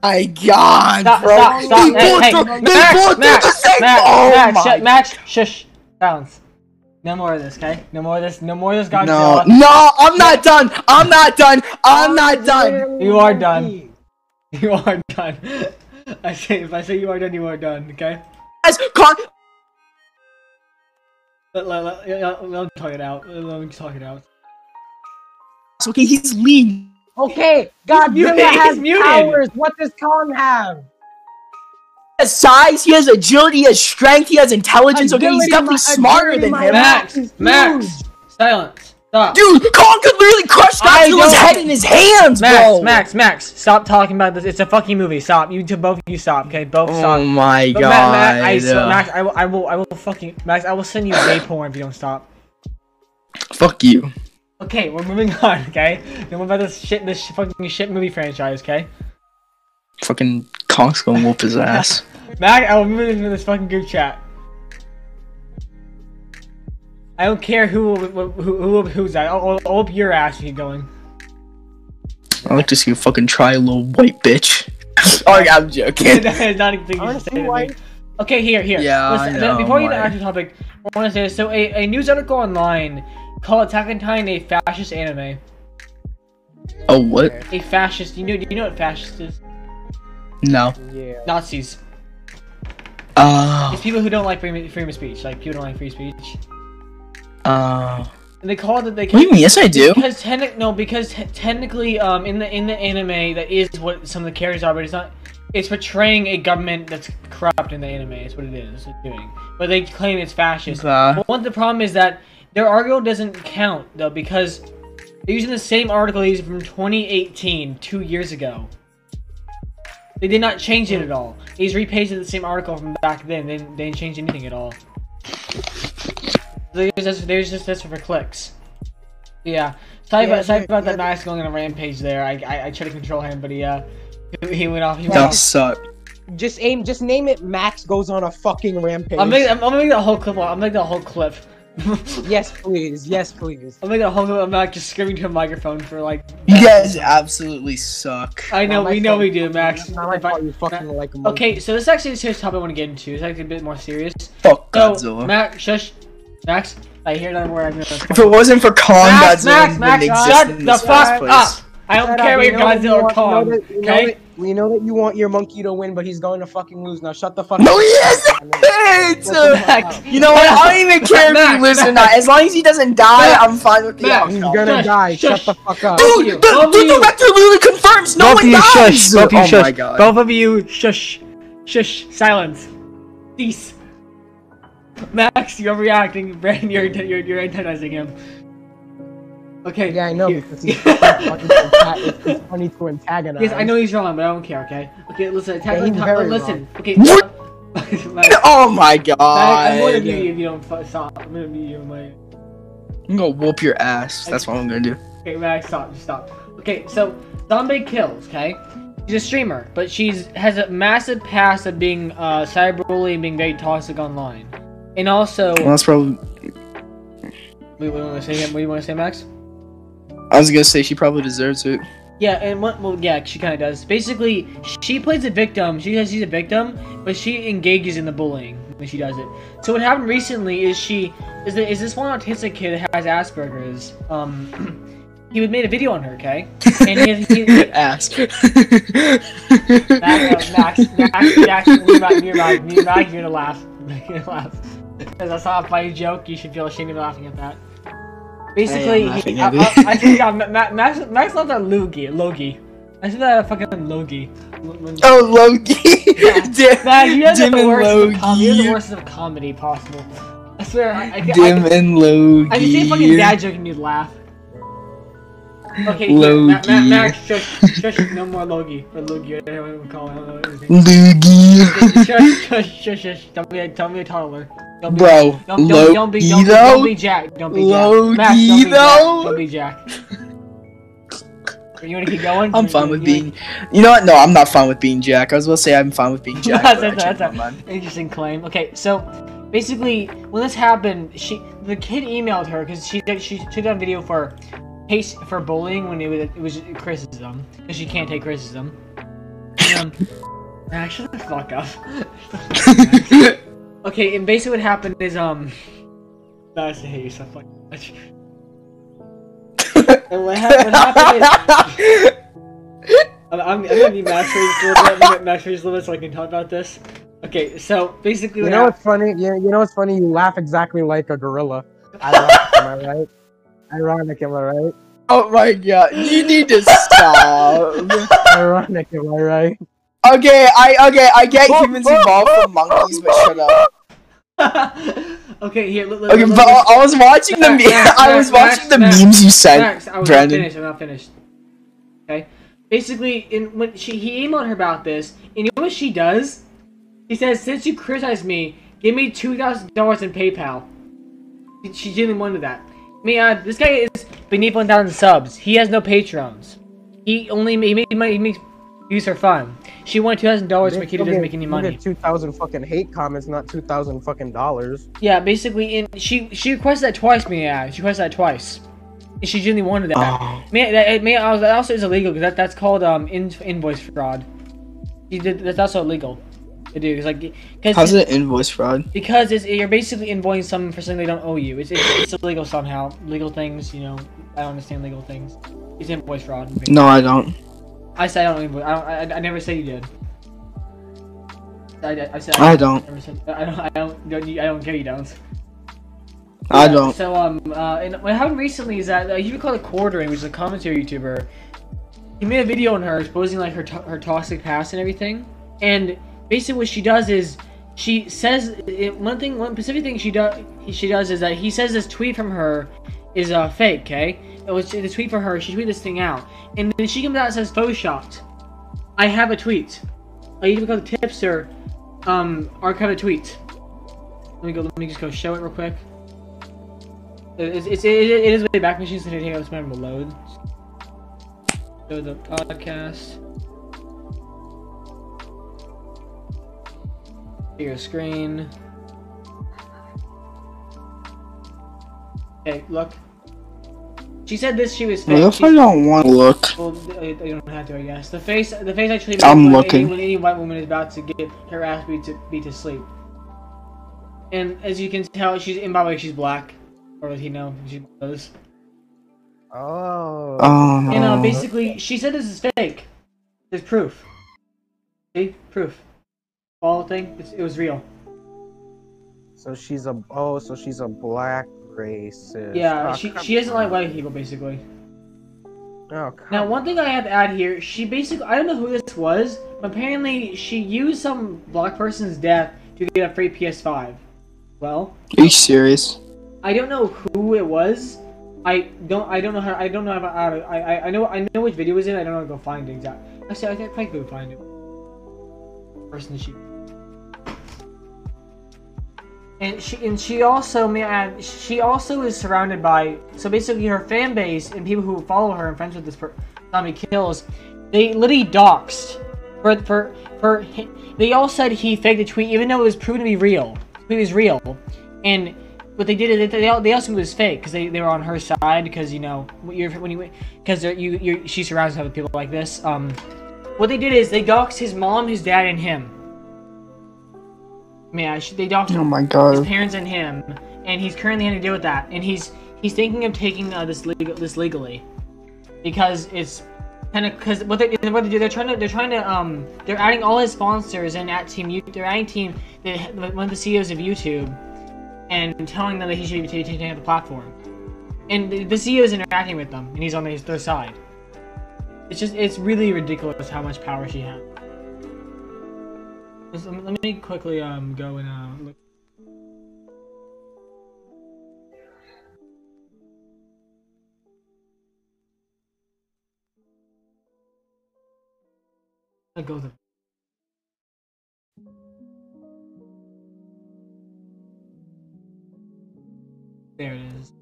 My god, Stop, bro. stop, stop. They Hey, both hey, throw- Max, they both Max, the same. Max, oh Max, my. shut, Max, shush. Silence. No more of this, okay? No more of this, no more of this no, Godzilla. no, I'm not done. I'm not done. I'm not done. You are monkey. (laughs) You are done. I say, if I say you are done, you are done, okay? Guys, Kong, Let, let, let, let, let him talk it out. Let him talk it out. okay, he's lean. Okay, muted, Godzilla (laughs) he's has muted. powers. What does Kong have? He has size, he has agility, he has strength, he has intelligence. Okay, he's definitely my- smarter than him. Max, Max, silence. Stop. Dude, Kong could literally crush I Godzilla's head in his hands, Max, bro. Max, Max, Max, stop talking about this. It's a fucking movie. Stop. You two, both of you stop. Okay, both oh stop. Oh my But god. Max, Ma- I swear, Max, I will, I will, I will fucking, Max, I will send you gay porn if you don't stop. Fuck you. Okay, we're moving (laughs) on. Okay, no more about this shit, this sh- fucking shit movie franchise. Okay, Fucking Kong's gonna whoop his ass. (laughs) Max, I will move into this fucking group chat. I don't care who, who, who, who who's that. I'll, I'll, I'll whoop your ass if you're going. I like to see you fucking try, little white bitch. (laughs) oh, yeah, I'm joking. That is not a thing you should Honestly, say to me. Okay, here, here. Yeah, I know, Before you get why. into the actual topic, I want to say this. So, a, a news article online called Attack on Titan a fascist anime. Oh, what? A fascist. You know? Do you know what fascist is? No. Yeah. Nazis. Uh, It's people who don't like freedom, freedom of speech. Like people don't like free speech. uh. And they call it. They What do you mean? Yes, I do. Because technic no, because te- technically, um, in the in the anime, that is what some of the characters are, but it's not. It's portraying a government that's corrupt in the anime. It's what it is. It's doing. But they claim it's fascist. Uh, But one the problem is that their article doesn't count though because they're using the same article they used from 2018, two years ago. They did not change it at all. They just repasted the same article from back then. They, didn't- they didn't change anything at all. There's just there's just this for clicks. Yeah. Sorry Yeah, about sorry yeah, about that yeah. Max going on a rampage there. I, I I tried to control him, but he uh he, he went off. He went that off. suck. Just aim. Just name it. Max goes on a fucking rampage. I'm making I'm, I'm gonna make that whole clip. I'm making that whole clip. (laughs) Yes, please. Yes, please. I'm making that whole clip. I'm not just screaming to a microphone for like. You guys absolutely suck. I know, Not we know fault. we do, Max. Not my fault. You fucking like a monkey. Okay, so this is actually a serious topic I want to get into. It's actually a bit more serious. Fuck So, Godzilla. Max, shush, Max. I hear another word. I'm gonna. if it wasn't for Kong, Max, Godzilla Max, wouldn't Max, exist shut in the this fuck first place. up! I don't Shut care up, what we your know that you Godzilla or want- know Kong. that- we know Okay. that- We know that you want your monkey to win, but he's going to fucking lose. Now shut the fuck No, up. No, he isn't. Shut the fuck up. You know what? I don't even care if he lives or not. As long as he doesn't die, Max, I'm fine with the Max, He's gonna Shush, die. shush. Shut the fuck up. Dude, you, the, both the director literally confirms no Both one of you dies. shush. Both of you oh shush. my god. Both of you shush. Shush. Silence. Peace. Max, you're reacting. Brandon, (laughs) you're you're you're antagonizing him. Okay. Yeah, I know here. because he's funny to it's, it's funny to antagonize. Yes, I know he's wrong, but I don't care. Okay. Okay, listen. Attack Yeah, on he's Titan. very Listen. Okay. What? (laughs) Max, Oh my god. I'm gonna I'm mute you if you don't fu- stop. I'm gonna mute you. in My... gonna whoop your ass. That's what I'm gonna do. Okay, Max, stop. Just stop. Okay, so Zombaekillz. Okay. She's a streamer, but she's has a massive past of being uh, cyberbullying, being very toxic online, and also. Well, that's probably. Wait, what do you want to say? What do you want to say, Max? I was gonna say she probably deserves it. Yeah, and what? Well, yeah, she kind of does. Basically, she plays a victim. She says she's a victim, but she engages in the bullying when she does it. So what happened recently is she is that is this one autistic kid that has Asperger's. Um, (clears throat) he made a video on her, okay? And he, he, (laughs) he Ass. Max, Max, Max, Max, you're about, you're about, you're about, you're gonna laugh. (laughs) You're gonna laugh. Because that's not a funny joke. You should feel ashamed of laughing at that. Basically, laughing he, I. I, I think Ma- Ma- Max, Max loved that Logie. Logie. I said that fucking Logie. oh, Loki. (laughs) Dim, Max, you guys are Dim the and worst. You're the worst of comedy possible. I swear, I, I, I, Dim I, and Logie. I can see a fucking dad joke and you'd laugh. Okay, (laughs) here, Ma- Ma- Logie. Max, shush, shush, no more Logie. Or Logie, whatever we call it. I don't. Loogie. shush, shush, shush, shush. Don't be, don't be a toddler. Don't be, Bro, don't, don't, don't be, don't, be, don't be Jack. Don't be Jack. Max, don't be Jack. though? Don't be Jack. You wanna keep going? I'm fine with you being. You know what? No, I'm not fine with being Jack. I was gonna say I'm fine with being (laughs) Jack. That's- that's- that's a- mind. Interesting claim. Okay, so basically, when this happened, she the kid emailed her because she she took down video for case for bullying when it was it was criticism because she can't take criticism. And, um, (laughs) actually, (laughs) fuck up. okay, and basically what happened is um, (laughs) I hate you so fucking much. and what, hap- what happened is. I'm, I'm, gonna need Max Freeze a little bit. I'm gonna get Max Freeze a little bit so I can talk about this. Okay, so basically, You know what's funny? You, you know what's funny? You laugh exactly like a gorilla. Ironic, am I right? Ironic, am I right? oh my god, you need to stop. (laughs) Ironic, am I right? okay, I okay, I get oh, humans evolved from monkeys, but shut up. (laughs) okay, here. Look, look, Okay, look, but I I was watching the Max, me- (laughs) I was watching the memes you sent, I was Brandon. not finished. I'm not finished. Okay. Basically, in when she he emailed her about this, and you know what she does? He says, "Since you criticized me, give me two thousand dollars in PayPal." She- She didn't want that. I mean, uh, this guy is beneath one thousand subs. He has no patrons. He only he makes money. He makes views for fun. She wanted two thousand dollars, but he doesn't make any money. Two thousand fucking hate comments, not two thousand fucking dollars. Yeah, basically, and she she requested that twice. Me, yeah, she requested that twice. And she genuinely wanted that. Oh. Man, that, it may, also- that also is illegal because that, that's called um in, invoice fraud. You did that's also illegal Cause like because How's it invoice fraud? because it's, you're basically invoicing someone for something they don't owe you. It's, it's it's illegal somehow. Legal things, you know. I don't understand legal things. It's invoice fraud. No, I don't. I said I don't invoice. I don't. I, I never said you did. I, I, I said I don't. said- I don't. I don't. don't I don't care. You don't. I don't. So um, uh, and what happened recently is that uh, you call it Quartering, which is a commentary YouTuber. He made a video on her exposing like her to- her toxic past and everything. And basically, what she does is she says one thing, one specific thing she does she does is that he says this tweet from her is uh, fake. Okay, it was the tweet for her. She tweeted this thing out, and then she comes out and says photoshopped. I have a tweet. I need even got the tipster um archive a tweet. Let me go. Let me just go show it real quick. It's, it's, it, it is way back machines to take up time to load. Show the podcast. Your screen. Hey, look. She said this. She was What if She- I don't want to look? well, I I don't have to, I guess. The face, the face actually. I'm when looking. Any, when any white woman is about to get her ass beat to beat to sleep. And as you can tell, she's. And by the way, she's black, or does he know? She knows. Oh. Oh no. And uh, basically, she said this is fake. There's proof. See, proof. All thing. It's, it was real. So she's a oh, so she's a black racist. Yeah, Oh, she she doesn't like white people basically. Oh, come Now, one thing I have to add here, she basically, I don't know who this was, but apparently she used some black person's death to get a free PS5. Well, Are you serious? I don't know who it was. I don't, I don't know how, I don't know how, how to, I, I, I know, I know which video it was in, I don't know how to go find it exactly. Actually, I think I could find it. Person she. And she, and she also, add, she also is surrounded by, so basically her fan base and people who follow her and friends with this per, Tommy Kills, they literally doxed for, for, for, they all said he faked the tweet even though it was proven to be real. Tweet was real. And what they did is they they, they also knew it was fake because they, they were on her side because you know you're when you because you you she surrounds herself with people like this. Um, what they did is they doxed his mom, his dad, and him. Yeah, she- they doxed Oh my his god. parents and him, and he's currently having to deal with that. And he's he's thinking of taking uh, this legal this legally because it's kind of because what they what they do they're trying to they're trying to um they're adding all his sponsors and at team you they're adding team the, one of the CEOs of YouTube and telling them that he should be taking out the platform. And the, the CEO is interacting with them, and he's on their, their side. It's just, it's really ridiculous how much power she has. Just, Let me- let me quickly um go and uh, look. I go the. There it is.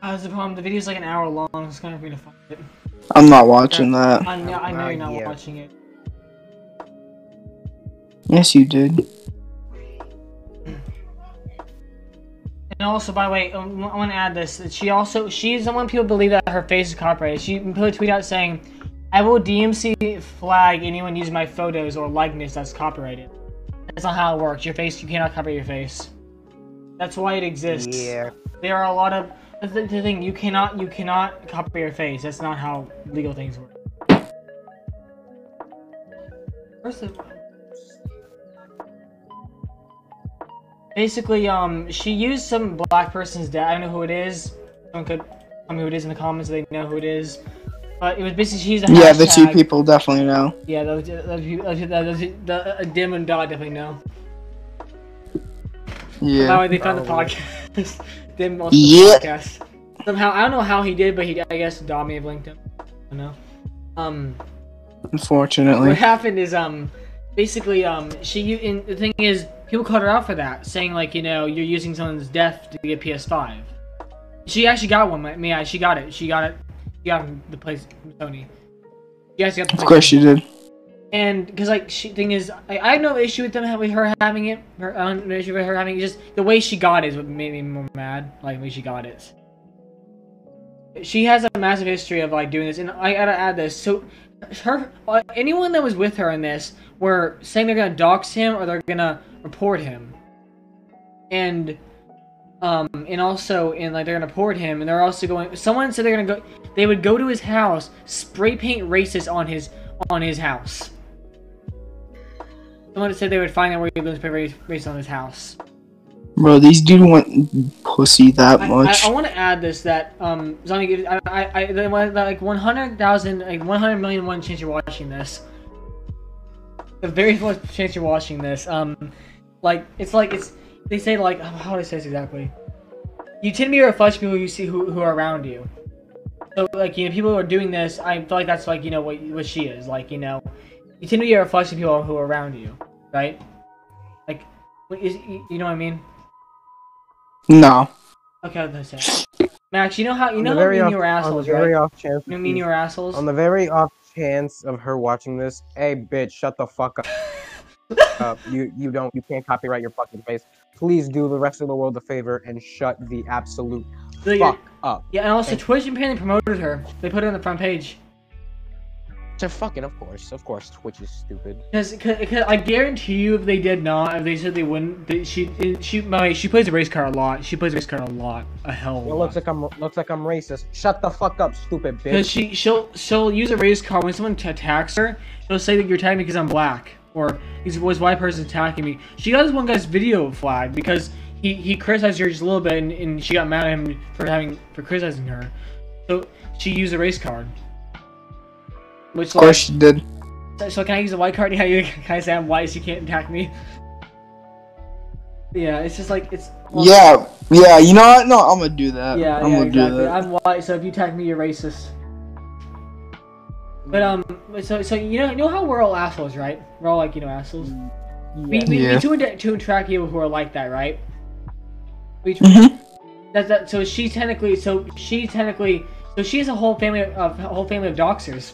Uh, that's the problem. The video's like an hour long. It's kind of for me to find it. I'm not watching that. I know, I know Uh, you're not yeah. watching it. Yes, you did. (clears throat) And also, by the way, um, I want to add this. She also, she's the one people believe that her face is copyrighted. She put a tweet out saying, I will DMC flag anyone using my photos or likeness that's copyrighted. That's not how it works. Your face, you cannot copyright your face. That's why it exists. Yeah. There are a lot of, that's the, the thing, you cannot, you cannot copy your face. That's not how legal things work. First of Basically, um, she used some black person's dad. I don't know who it is. Someone could tell me who it is in the comments. so They know who it is. But it was basically she's a Yeah, the two people definitely know. Yeah, those, those, people- those, those, the uh, Dim and Dot definitely know. By the Yeah. way, they found the Probably. podcast. (laughs) Dim also Yeah. the podcast. Somehow, I don't know how he did, but he, I guess Dot may have linked him. I don't know. Um, Unfortunately. what happened is um basically um she u- and the thing is people called her out for that saying like you know you're using someone's death to get ps5 she actually got one I mean, yeah she got it she got it she got the place from sony she actually got the Of course she did. And because like she thing is I, I have no issue with them with her having it her no issue with her having it just the way she got it is what made me more mad like the way she got it. She has a massive history of like doing this and i gotta add this so her uh, anyone that was with her in this were saying they're gonna dox him or they're gonna report him. And um and also and like they're gonna report him and they're also going someone said they're gonna go they would go to his house spray paint racist on his on his house someone said they would find out where he lives based on his house Bro, these dudes want pussy that I, much. I, I want to add this that um zombie I I, I the, one- the, like one hundred thousand like one hundred million one chance you're watching this. The very first chance you're watching this um like it's like it's they say like (sighs) how do I say this exactly? You tend to be a reflection of people you see who who are around you. So like you know people who are doing this I feel like that's like you know what what she is like you know you tend to be a reflection of people who are around you right like what is you know what I mean. no. Okay, that's it. Max, you know how you On know the how very mean off- you were on the very right? off chance. You know mean you were assholes? On the very off chance of her watching this, hey bitch, shut the fuck up. up. (laughs) Uh, you you don't you can't copyright your fucking face. Please do the rest of the world a favor and shut the absolute So fuck up. yeah, and also Thank- Twitch apparently promoted her. They put it on the front page. Fucking of course, of course, Twitch is stupid. Because, I guarantee you, if they did not, if they said they wouldn't, they, she, she, way, she plays a race car a lot. She plays a race car a lot, a hell of It lot. looks like I'm looks like I'm racist. Shut the fuck up, stupid bitch. Because she, she'll, she'll use a race car when someone attacks her. She'll say that you're attacking me because I'm black, or he's was white person attacking me. She got this one guy's video flagged because he, he criticized her just a little bit, and, and she got mad at him for having for criticizing her. So she used a race card. Which Of course you did. So, so can I use a white card? (laughs) Yeah, you guys I say I'm white so you can't attack me? Yeah, it's just like it's. well, Yeah, yeah. You know what? No, I'm gonna do that. Yeah, I'm yeah, gonna exactly. do that. I'm white, so if you attack me, you're racist. But um, so so you know you know how we're all assholes, right? We're all like you know assholes. We we, Yeah. we to attract people who are like that, right? Between Mhm. that, that so she technically so she technically so she has a whole family of a whole family of doxers.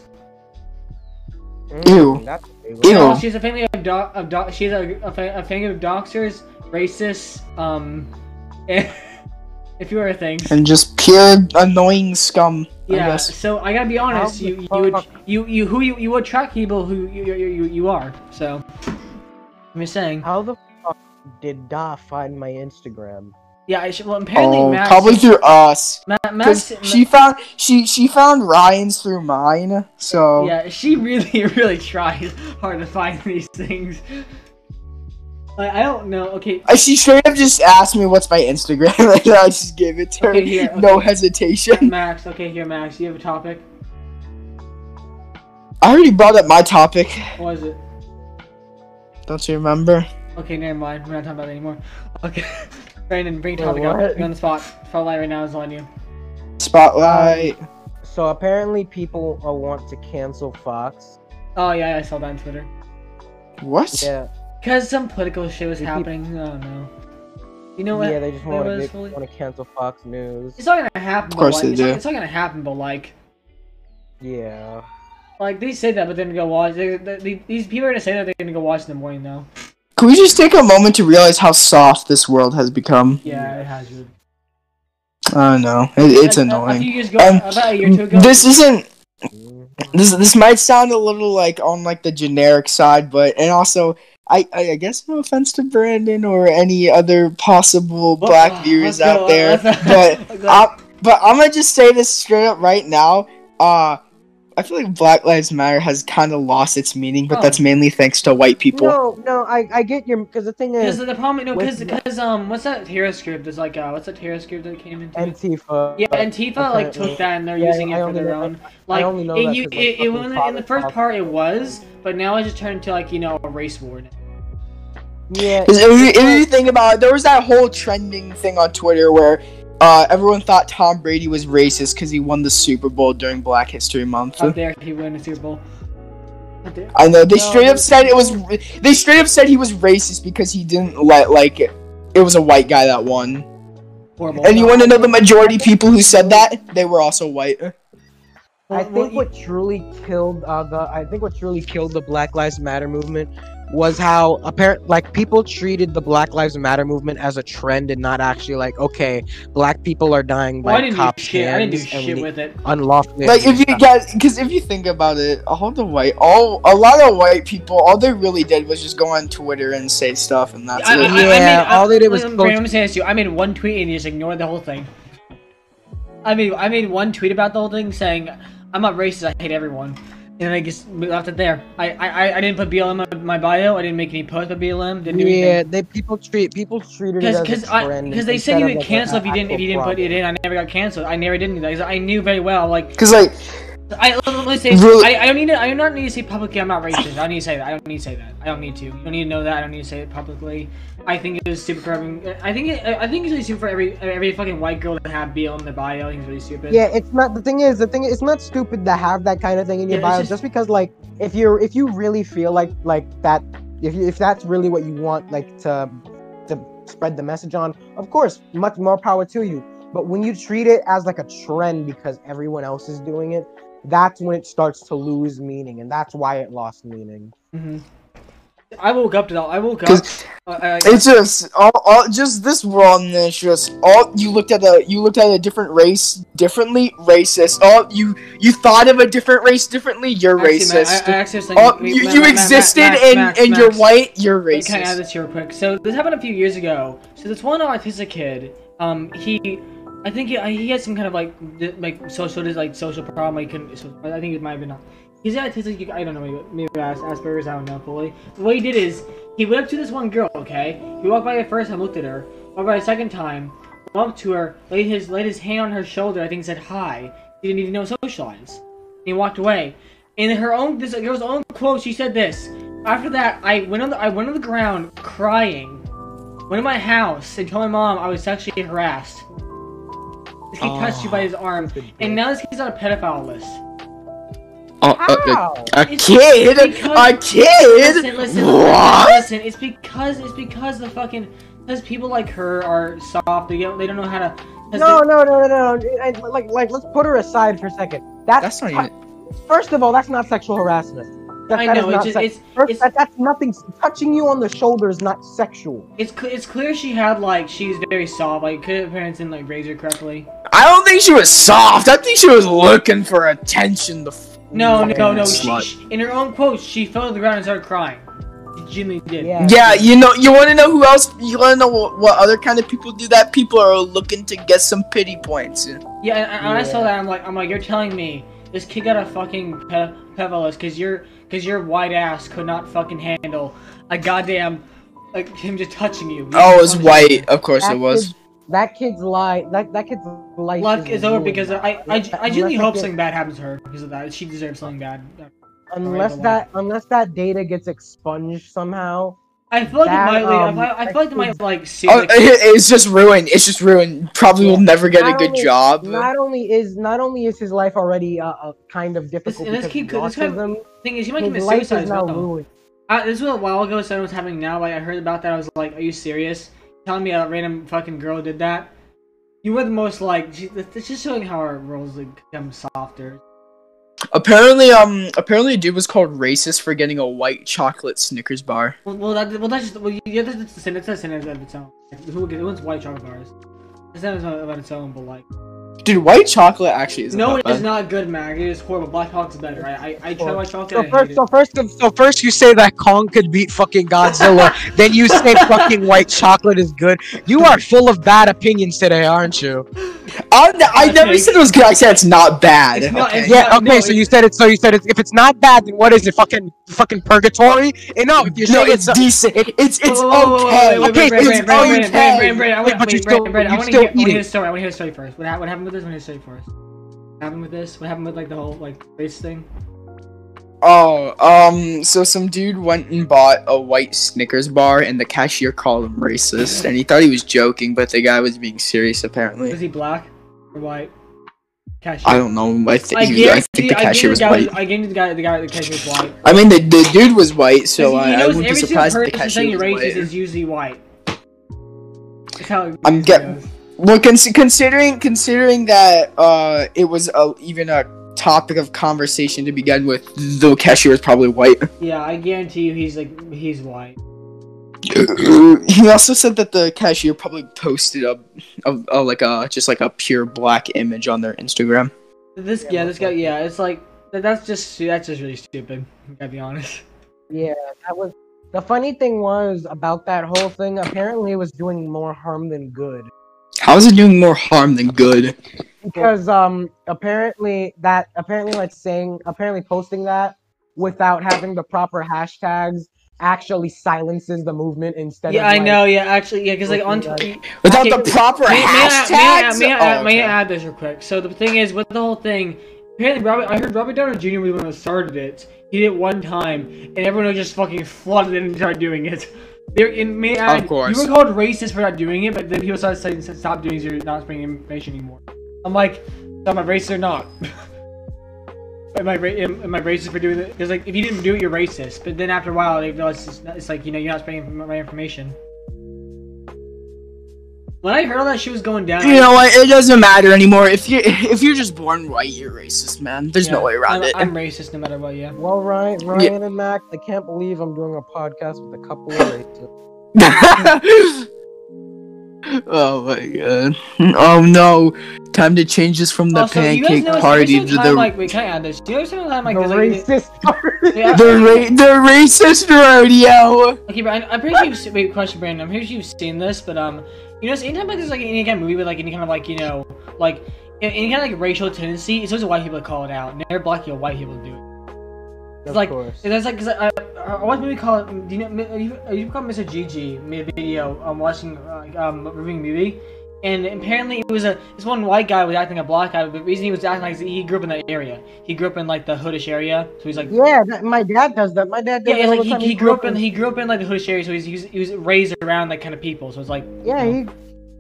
Ew. Mm, That's. Ew. So she's a family of do- of do- she's a, a, fa- a family of doxers, racists, um, (laughs) if you were a thing. And just pure annoying scum. I Yeah. guess. So I gotta be honest, How you you would you you who you you attract people who you you you, you are. So I'm just saying. How the fuck did Da find my Instagram? Yeah. I should, well, apparently Oh, Max. probably through us. Ma- Max. She found she she found Ryan's through mine. So Yeah, she really, (laughs) really tries hard to find these things. Like, I don't know. Okay, Uh, she straight up just asked me what's my Instagram, (laughs) and I just gave it to her. Okay, here, No hesitation. Max. Okay, here, Max. You have a topic. I already brought up my topic. What is it? Don't you remember? Okay, never mind. We're not talking about it anymore. Okay, (laughs) Brandon, bring your Wait, topic up. what? You're on the spot. Spotlight right now is on you. Spotlight. So apparently people uh, want to cancel Fox. Oh yeah, I saw that on Twitter. what? Yeah, Cause some political shit was You keep- happening. Oh no. You know what? yeah, they just want to fully- want to cancel Fox News. It's not gonna happen. Of course but, they like, it's not- do. It's not gonna happen, but like, Yeah. like they say that, but then go watch. They, they, these people are gonna say that they're gonna go watch in the morning though. Can we just take a moment to realize how soft this world has become? Yeah, it has. Been. I don't know. It, it's A- A, a annoying. few years ago, Um, about a ago. This isn't. This this might sound a little like on like the generic side, but and also I I, I guess no offense to Brandon or any other possible Well, black uh, viewers out (laughs) go, there, but. I, but I'm gonna just say this straight up right now. Uh, I feel like Black Lives Matter has kind of lost its meaning, but Oh. that's mainly thanks to white people. No, no, I I get your because the thing is Because is the problem, no, because because um, what's that terrorist group? There's like uh, what's that terrorist group that came into? Antifa. Yeah, Antifa like took that and they're Yeah, using it for their know- own. I Like only know it, that you, 'cause, like, it, it fucking in the first part it was, but now it just turned into like you know a race war. now. Yeah, Because if, you- if you think about it, there was that whole trending thing on Twitter where uh, everyone thought Tom Brady was racist because he won the Super Bowl during Black History Month. How dare he win the Super Bowl? I know they No, straight up said it was. They straight up said he was racist because he didn't let like it It was a white guy that won. Horrible. And you want to know the majority people who said that? They were also white. I think what truly killed uh, the I think what truly killed the Black Lives Matter movement was how apparent like people treated the Black Lives Matter movement as a trend and not actually like okay black people are dying well, by didn't do cop shit. I didn't do hands and shit with it. unlawfully. Like if you guys, because if you think about it, all the white, all a lot of white people, all they really did was just go on Twitter and say stuff, and that's I, I, it. I, I Yeah, made, all they did was Brandon, post- I'm gonna say this to you. I made one tweet and you just ignored the whole thing. I mean, I made one tweet about the whole thing saying I'm not racist. I hate everyone, and I just left it there. I I, I didn't put BLM in my bio. I didn't make any posts about BLM. Didn't do anything. yeah, they people treat people treated it as Because a I trend because they said you of, would like, cancel if you didn't if you didn't put it in. I never got canceled. I never did that. 'cause I knew very well. Like Because like, I let me say, Really- I, I don't need to. I do not need to say publicly I'm not racist. I don't need to say that. I don't need to say that. I don't need to. You don't need to know that. I don't need to say it publicly. I think it was stupid for every. I think it, I think it's really stupid for every every fucking white girl to have BL in their bio. I think it's really stupid. Yeah, it's not the thing is the thing it's not stupid to have that kind of thing in your Yeah, bio just- just... because like if you're if you really feel like like that if you, if that's really what you want like to to spread the message on of course much more power to you but when you treat it as like a trend because everyone else is doing it that's when it starts to lose meaning and that's why it lost meaning hmm I woke up to that. I woke up. Uh, uh, it's just all, all just this it's just all you looked at a you looked at a different race differently, racist. All you you thought of a different race differently, you're actually, Matt, racist. I, I was all, thinking- you, Matt, you Matt, Matt, existed and and you're white, you're racist. Can I add this here real quick? So this happened a few years ago. So this one autistic kid, um, he, I think he, he had some kind of like like social like social problem. He couldn't. So I think it might have been. He's autistic. I don't know. Maybe, maybe As- Asperger's. I don't know fully. But what he did is he went up to this one girl. Okay, he walked by the first time, looked at her. Walked by the second time, went up to her, laid his laid his hand on her shoulder. I think said hi. He didn't even know socialize. And he walked away. In her own this girl's own quote, she said this. After that, I went on the I went on the ground crying. Went to my house and told my mom I was sexually harassed. This kid touched you by his arm, and now this kid's on a pedophile list. Uh, How? a It's kid, because- a kid. Listen, listen, what? listen. It's because it's because the fucking because people like her are soft. They don't they don't know how to. No, they- no, no, no, no. I- Like, like, let's put her aside for a second. That's, That's not even. First of all, that's not sexual harassment. That, I that is know. It's just it's First, it's that, that's nothing. Touching you on the shoulder is not sexual. it's cl- it's clear she had like she's very soft. Like could her parents didn't like raise her correctly. I don't think she was soft. I think she was looking for attention. The f- No, no, no. slut. She, she, in her own quotes, she fell to the ground and started crying. She genuinely did. Yeah. Yeah, you know, you want to know who else? You want to know what, what other kind of people do that? People are looking to get some pity points. Yeah, and, and when I saw that, I'm like, I'm like, you're telling me this kid got a fucking pe- pedalist because your because your white ass could not fucking handle a goddamn like him just touching you. Oh, it was white. you. Of course That it was. Kid- that kid's life. That that kid's life. Luck is over ruined. because I I, I, I genuinely hope something bad happens to her because of that. She deserves something bad. unless Right, that unless that data gets expunged somehow. I feel like That, it might. Like, um, I, feel- I feel like it might like see. Oh, like, it- it's just ruined. It's just ruined. Probably will never get a good only- job. Not only is not only is his life already uh, uh, kind of difficult and this because kid- of this kid- autism, thing is, he might his commit life suicide is as now well. ruined. Uh, this was a while ago. So was know what's happening now. Like I heard about that. I was like, "Are you serious? Telling me a random fucking girl did that? You were the most like. It's just showing how our roles like become softer. Apparently, um, apparently, a dude was called racist for getting a white chocolate Snickers bar. Well, well, that, well that's just well, yeah, that's, that's the sin. That's a sin of its own. Who who wants white chocolate bars? It's not about its own, but like, Dude, white chocolate actually isn't no, it's not good, Mag. It is horrible. Black chocolate's better. I I, I try oh. white chocolate. So and I first, hate so it. first, so first, you say that Kong could beat fucking Godzilla. (laughs) then you say fucking white chocolate is good. You are full of bad opinions today, aren't you? I, I never Okay. said it was good. I said it's not bad. It's not- okay? it's Yeah. not- Okay. no, so you said it. So you said it's, if it's not bad, then what is it? Fucking fucking purgatory? And no, if you're no, saying it's decent. It's it's okay. wait, wait, Okay, wait, so wait, it's Brandon, Brandon, okay. But you wait, still- Brandon, Brandon, I you want to still hear I wanna eat hear it. the story. I want to hear the story first. What, hap- what happened with this? I want to hear the story first. What happened with this? What happened with like the whole like race thing? Oh, um, so some dude went and bought a white Snickers bar, and the cashier called him racist, and he thought he was joking, but the guy was being serious apparently. Was he black or white? Cashier. I don't know. I, th- I was- I guarantee, think the cashier was white. guy, I guarantee the guy, the guy, the cashier was white. I mean, the, the dude was white, so I, I wouldn't be surprised if the cashier was racist white. is usually white. That's how it I'm getting. Well, cons- considering considering that uh, it was a, even a topic of conversation to begin with, the cashier is probably white. (laughs) Yeah, I guarantee you, he's like he's white. he also said that the cashier probably posted a, a, a like a just like a pure black image on their Instagram. This Yeah, yeah, this guy yeah, it's like that's just that's just really stupid. I gotta be honest. (laughs) Yeah, that was. The funny thing was about that whole thing. Apparently, it was doing more harm than good. How is it doing more harm than good? Because um apparently that apparently like saying apparently posting that without having the proper hashtags actually silences the movement instead Yeah, of Yeah, I like, know. Yeah, actually, yeah, because like on. Okay, Without Okay, the proper May, may, I, hashtags. may, I, may, I, Oh, may I add this real quick? So the thing is, with the whole thing, apparently Robert, I heard Robert Downey Jr. was the one that started it. He did it one time, and everyone just fucking flooded in and started doing it. There, in may I add, course. you were called racist for not doing it, but then people started saying stop doing it, you're not spreading information anymore. I'm like, so am I racist or not? (laughs) am I ra- am, am I racist for doing it? Because like, if you didn't do it, you're racist. But then after a while, they realize it's, not, it's like you know you're not spreading my information. When I heard all that shit was going down, You know what? It doesn't matter anymore. If you if you're just born white, you're racist, man. There's no way around I'm, it. I'm racist no matter what. Yeah. well ryan ryan and mac i can't believe i'm doing a podcast with a couple of (laughs) racists. (laughs) oh my god. Oh no. Time to change this from the also, pancake party to single time, the like, wait, can I add this? Do you know every time like the there's like, racist (laughs) part. Yeah. the ra- the racist rodeo. Okay, but I- I'm pretty sure you've wait, question, Brandon. I'm pretty sure you've seen this, but um, you know, anytime like there's like any kind of movie with like any kind of like you know like any kind of like racial tendency, it's always white people that call it out. Never black people, white people do it. of like- course. There's like, cause I, I, I watched a movie called, do you know, you, you called Mr. Gigi made a video um watching uh, um reviewing a movie, and apparently it was a this one white guy was acting a black guy, but the reason he was acting like he grew up in that area. He grew up in like the hoodish area, so he's like yeah that, my dad does that my dad does Yeah, that like he, he grew up in he grew up in like the hoodish area, so he's, he was he was raised around that kind of people. So it's like yeah he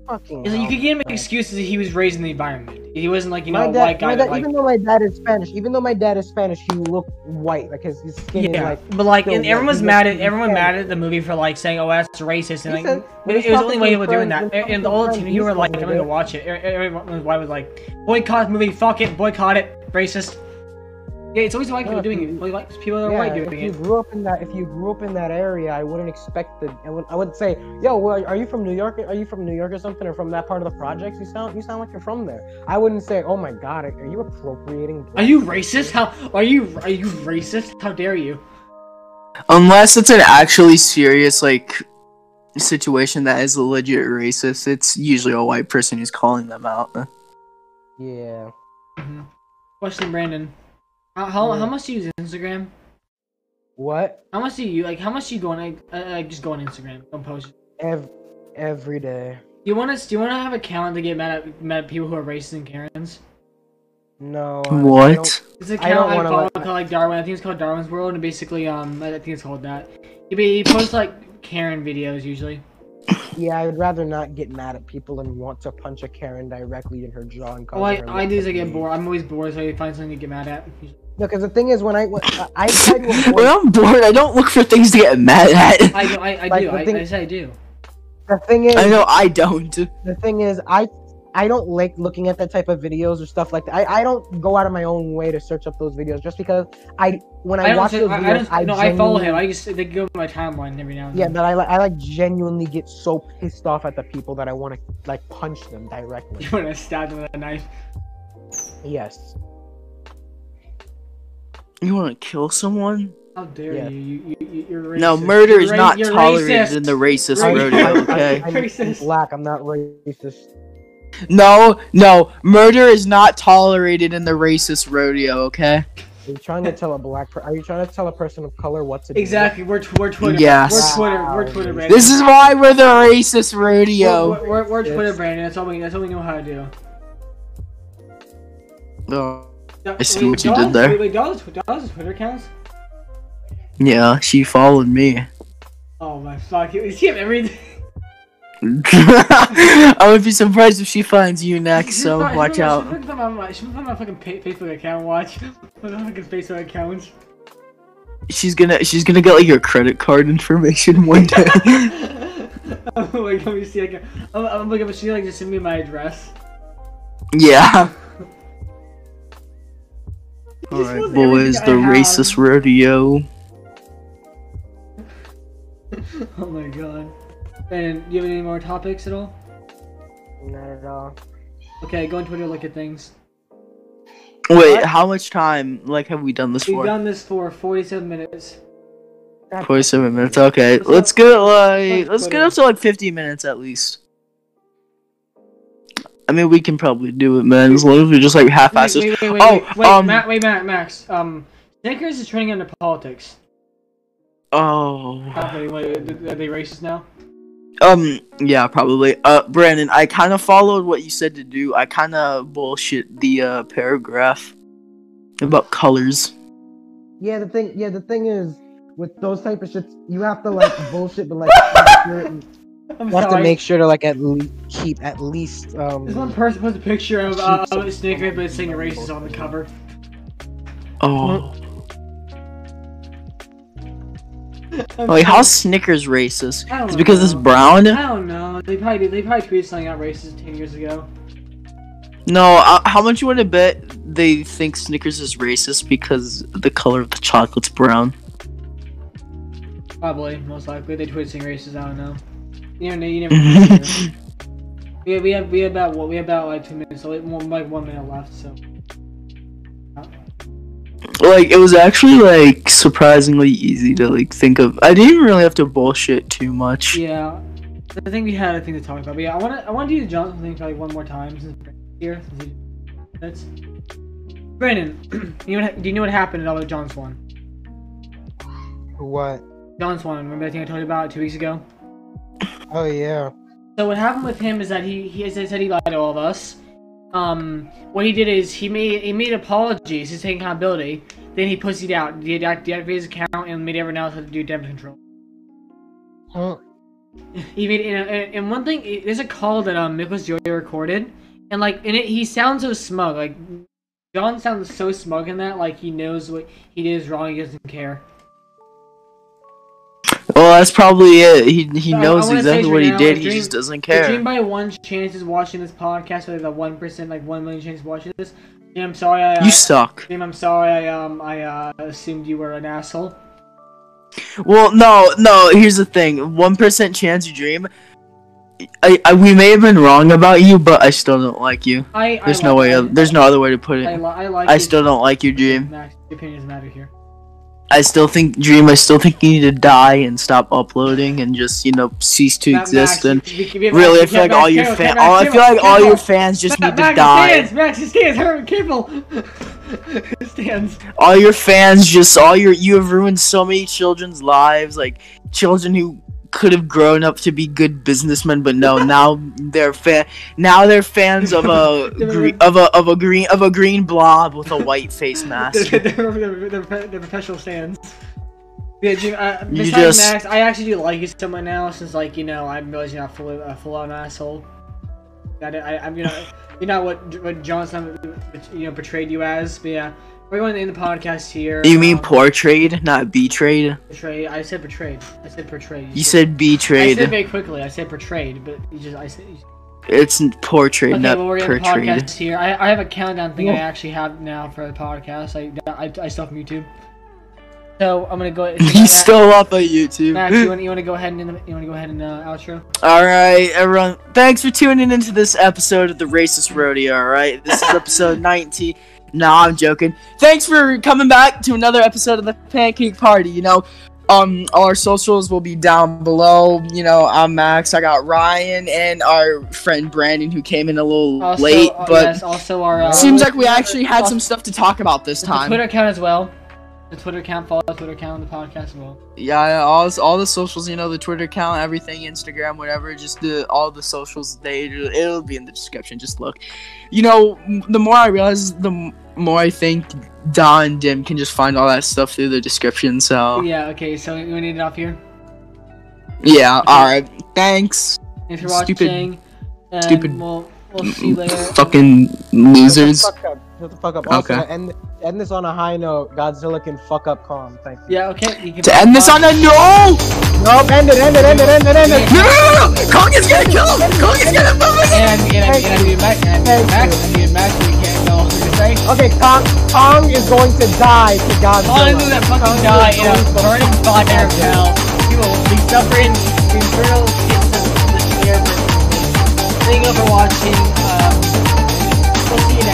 fucking like you could give him excuses that he was raised in the environment. He wasn't like you know my a dad, white guy. dad like, even though my dad is Spanish, even though my dad is Spanish, he looked white. Like his, his skin is yeah, like. but like, and white. everyone was He mad at everyone he's mad at the movie for like saying, "Oh, that's racist," and He like, said- it, it was the only way he was doing that. And, the whole team, you were like to to watch it. Everyone why was like, boycott the movie, fuck it, boycott it, racist. Yeah, it's always white people if doing you- it. Like, like, people that are Yeah, white if doing you it. grew up in that, if you grew up in that area, I wouldn't expect that. I would, I would say, yo, well, are you from New York? Are you from New York or something, or from that part of the projects? You sound, you sound like you're from there. I wouldn't say, oh my god, are you appropriating? Are you racist? How are you? Are you racist? How dare you? Unless it's an actually serious like situation that is legit racist, it's usually a white person who's calling them out. Yeah. Mhm. Question, Brandon. How how, Yeah. how much do you use Instagram? What? How much do you like? How much do you go on? Like, uh, like just go on Instagram, don't post. Ev- every day. Do you want to? Do you want to have a account to get mad at mad at people who are racist and Karens? No. I- I don't- What? It's a I account I, wanna follow let- called like Darwin. I think it's called Darwin's World, and basically, um, I think it's called that. He, he posts like Karen videos usually. Yeah, I would rather not get mad at people and want to punch a Karen directly in her jaw and cause Oh, I, her I look do is I get bored. I'm always bored, so I find something to get mad at. No, because the thing is, when I when, I- I try to avoid when I'm bored, I don't look for things to get mad at. I do. I, I Like, do. the I, thing- I say I do. the thing is, I know I don't. the thing is, I I don't like looking at that type of videos or stuff like that. I, I don't go out of my own way to search up those videos just because I when I, I watch say- those I, videos, I don't. I no, I follow him. I just they go to my timeline every now and Yeah, then. but I like I like genuinely get so pissed off at the people that I want to like punch them directly. (laughs) You want to stab them with a knife? yes. You want to kill someone? How dare Yeah. you? You, you, you? You're racist. No, murder is ra- not tolerated racist. in the racist Racist. rodeo. Okay. I, I'm Racist. black. I'm not racist. No, no, murder is not tolerated in the racist rodeo. Okay. Are you trying to tell a black? Per- are you trying to tell a person of color what to do? Exactly. We're, tw- we're Twitter. Yes. We're Twitter. We're Twitter. Brandon. This is why we're the racist rodeo. We're, we're, we're Twitter, Yes. Brandon. That's all we. That's all we know how to do. Oh, I see what you did there. Wait, wait, Dollars, Dollars Twitter accounts? yeah, she followed me. Oh my fuck! See him everything. (laughs) I would be surprised if she finds you next. So watch out. She put my, she put my fucking Facebook account. Watch. (laughs) My fucking Facebook account. She's gonna she's gonna get like your credit card information one (laughs) day. oh my god! Let me see. I can, I'm, I'm looking. But she like just send me my address. yeah. She All right, boys, the have. racist rodeo. (laughs) Oh my god. And do you have any more topics at all? Not at all. Okay, go on Twitter. Look at things. Wait, What? how much time like have we done this for We've done this for 47 minutes. Forty-seven minutes. Okay, Let's let's get like let's let's get up to like fifty minutes at least. I mean, we can probably do it, man. As long as we just like half-ass wait, this. wait, wait, Oh, wait, wait, um, Matt, wait, Matt, Max. Um, Snickers is turning into politics. Oh. Oh, wait, wait, are they racist now? Um. Yeah, probably. Uh, Brandon, I kind of followed what you said to do. I kind of bullshit the uh paragraph about colors. Yeah, the thing. Yeah, the thing is, with those type of shits, you have to like (laughs) bullshit, but like make (laughs) sure- I'm you have to make sure to like at least keep at least This one um. person puts a picture of uh, of Snickers, but it's saying racist on the cover. Oh. (laughs) I'm Like, sorry. how's Snickers racist? It's because it's brown. I don't know. They probably did. They probably tweeted something out racist ten years ago. No, uh, how much you want to bet they think Snickers is racist because the color of the chocolate's brown? Probably, most likely. They tweeted saying racist. I don't know. You never know. You never (laughs) know. we have, we have we have about what we have about like two minutes, so like one, like one minute left. So like, it was actually like surprisingly easy to like think of. I didn't really have to bullshit too much. yeah, I think we had a thing to talk about. But yeah, I want to I want to do the John Swan thing probably one more time since Brandon's here. Since he, that's Brandon. (clears throat) you know what, do you know what happened at all with John Swan? What? John Swan. Remember that thing I told you about two weeks ago? Oh yeah. So what happened with him is that he he as I said he lied to all of us. Um, what he did is he made he made apologies, he's taking accountability. Then he pussied out, deact- deactivated his account, and made everyone else have to do damage control. Huh. (laughs) He made and and one thing there's a call that um Nicholas Joy recorded, and like in it, he sounds so smug. Like John sounds so smug in that, like he knows what he did is wrong. He doesn't care. Well, that's probably it. He he I knows exactly what he now, did. like, He just doesn't care. Dream by one chance is watching this podcast, or the one percent, like one million chance watching this. Dream, I'm sorry. I, uh, You suck. Dream, I'm sorry. I um I uh assumed you were an asshole. Well, no, no. Here's the thing: one percent chance you dream. I, I, we may have been wrong about you, but I still don't like you. I There's I no like- way. I, oth- There's no other way to put I, it. li- I like. I still don't like your dream. Max, your opinions matter here. I still think dream. I still think you need to die and stop uploading and just you know cease to exist. And really, I feel like all your careful, fan, all I feel like all your fans just need to Max, die. Stands, Max, he stands. Hurry, careful. stands. all your fans just all your you have ruined so many children's lives like children who could have grown up to be good businessmen but no now they're fan now they're fans of a (laughs) gre- of a of a green of a green blob with a white face (laughs) mask they're, they're, they're, they're professional stands. Yeah, Jim, uh, You besides just- Max, I actually do like you somewhat now, since like you know I realize you're not full a full on asshole. I, I, I'm you know you're not what what John Swan you know portrayed you as, but yeah, we're going to end the podcast here. you mean um, portrayed not betrayed portrayed? I said portrayed. I said portrayed. you said betrayed. I said very quickly. I said portrayed, but you just I said. You, it's portrayed okay, not well we're gonna the portrayed podcast here. I, I have a countdown thing I actually have now for the podcast. I I, I still from YouTube. So I'm gonna go. he's still up on youtube Max, you (laughs) want you want to go ahead and you want to go ahead and uh, outro? All right, everyone. Thanks for tuning into this episode of the Racist Rodeo. All right, this is (laughs) episode 19. Nah, I'm joking. Thanks for coming back to another episode of the Pancake Party. You know, um, all our socials will be down below. You know, I'm Max. I got Ryan and our friend Brandon who came in a little Also, late, uh, but yes, also our uh, seems like we actually had some stuff to talk about this time. Twitter account as well. The Twitter account, follow the Twitter account on the podcast as well. Yeah, yeah, all all the socials, you know, the Twitter account, everything, Instagram, whatever. Just the all the socials. They it'll be in the description. Just look. You know, the more I realize, the more I think Don and Dim can just find all that stuff through the description. So Yeah. Okay. So we need it off here. yeah, all right. Thanks, Thanks for Stupid- watching. And stupid- We'll, we'll see you later. fucking losers. Shut the fuck up. Shut the fuck up. Also, Okay. to end, end this on a high note. Godzilla can fuck up Kong. Thank you. Yeah. Okay. You can To end this on a no. Nope, end it, end it, end it, end it, end it. No, no, no, no! Kong is gonna kill him. Kong is gonna move it. And and and and I need Max. And I need Thank Max. I need Max. We can't know what to say. Okay, Kong, Kong is going to die to Godzilla. All I know that fucking Kong is die in a going to burning fucking fire die. hell. He will be suffering internal hits of the fear. Thank you for watching. Um, we'll see you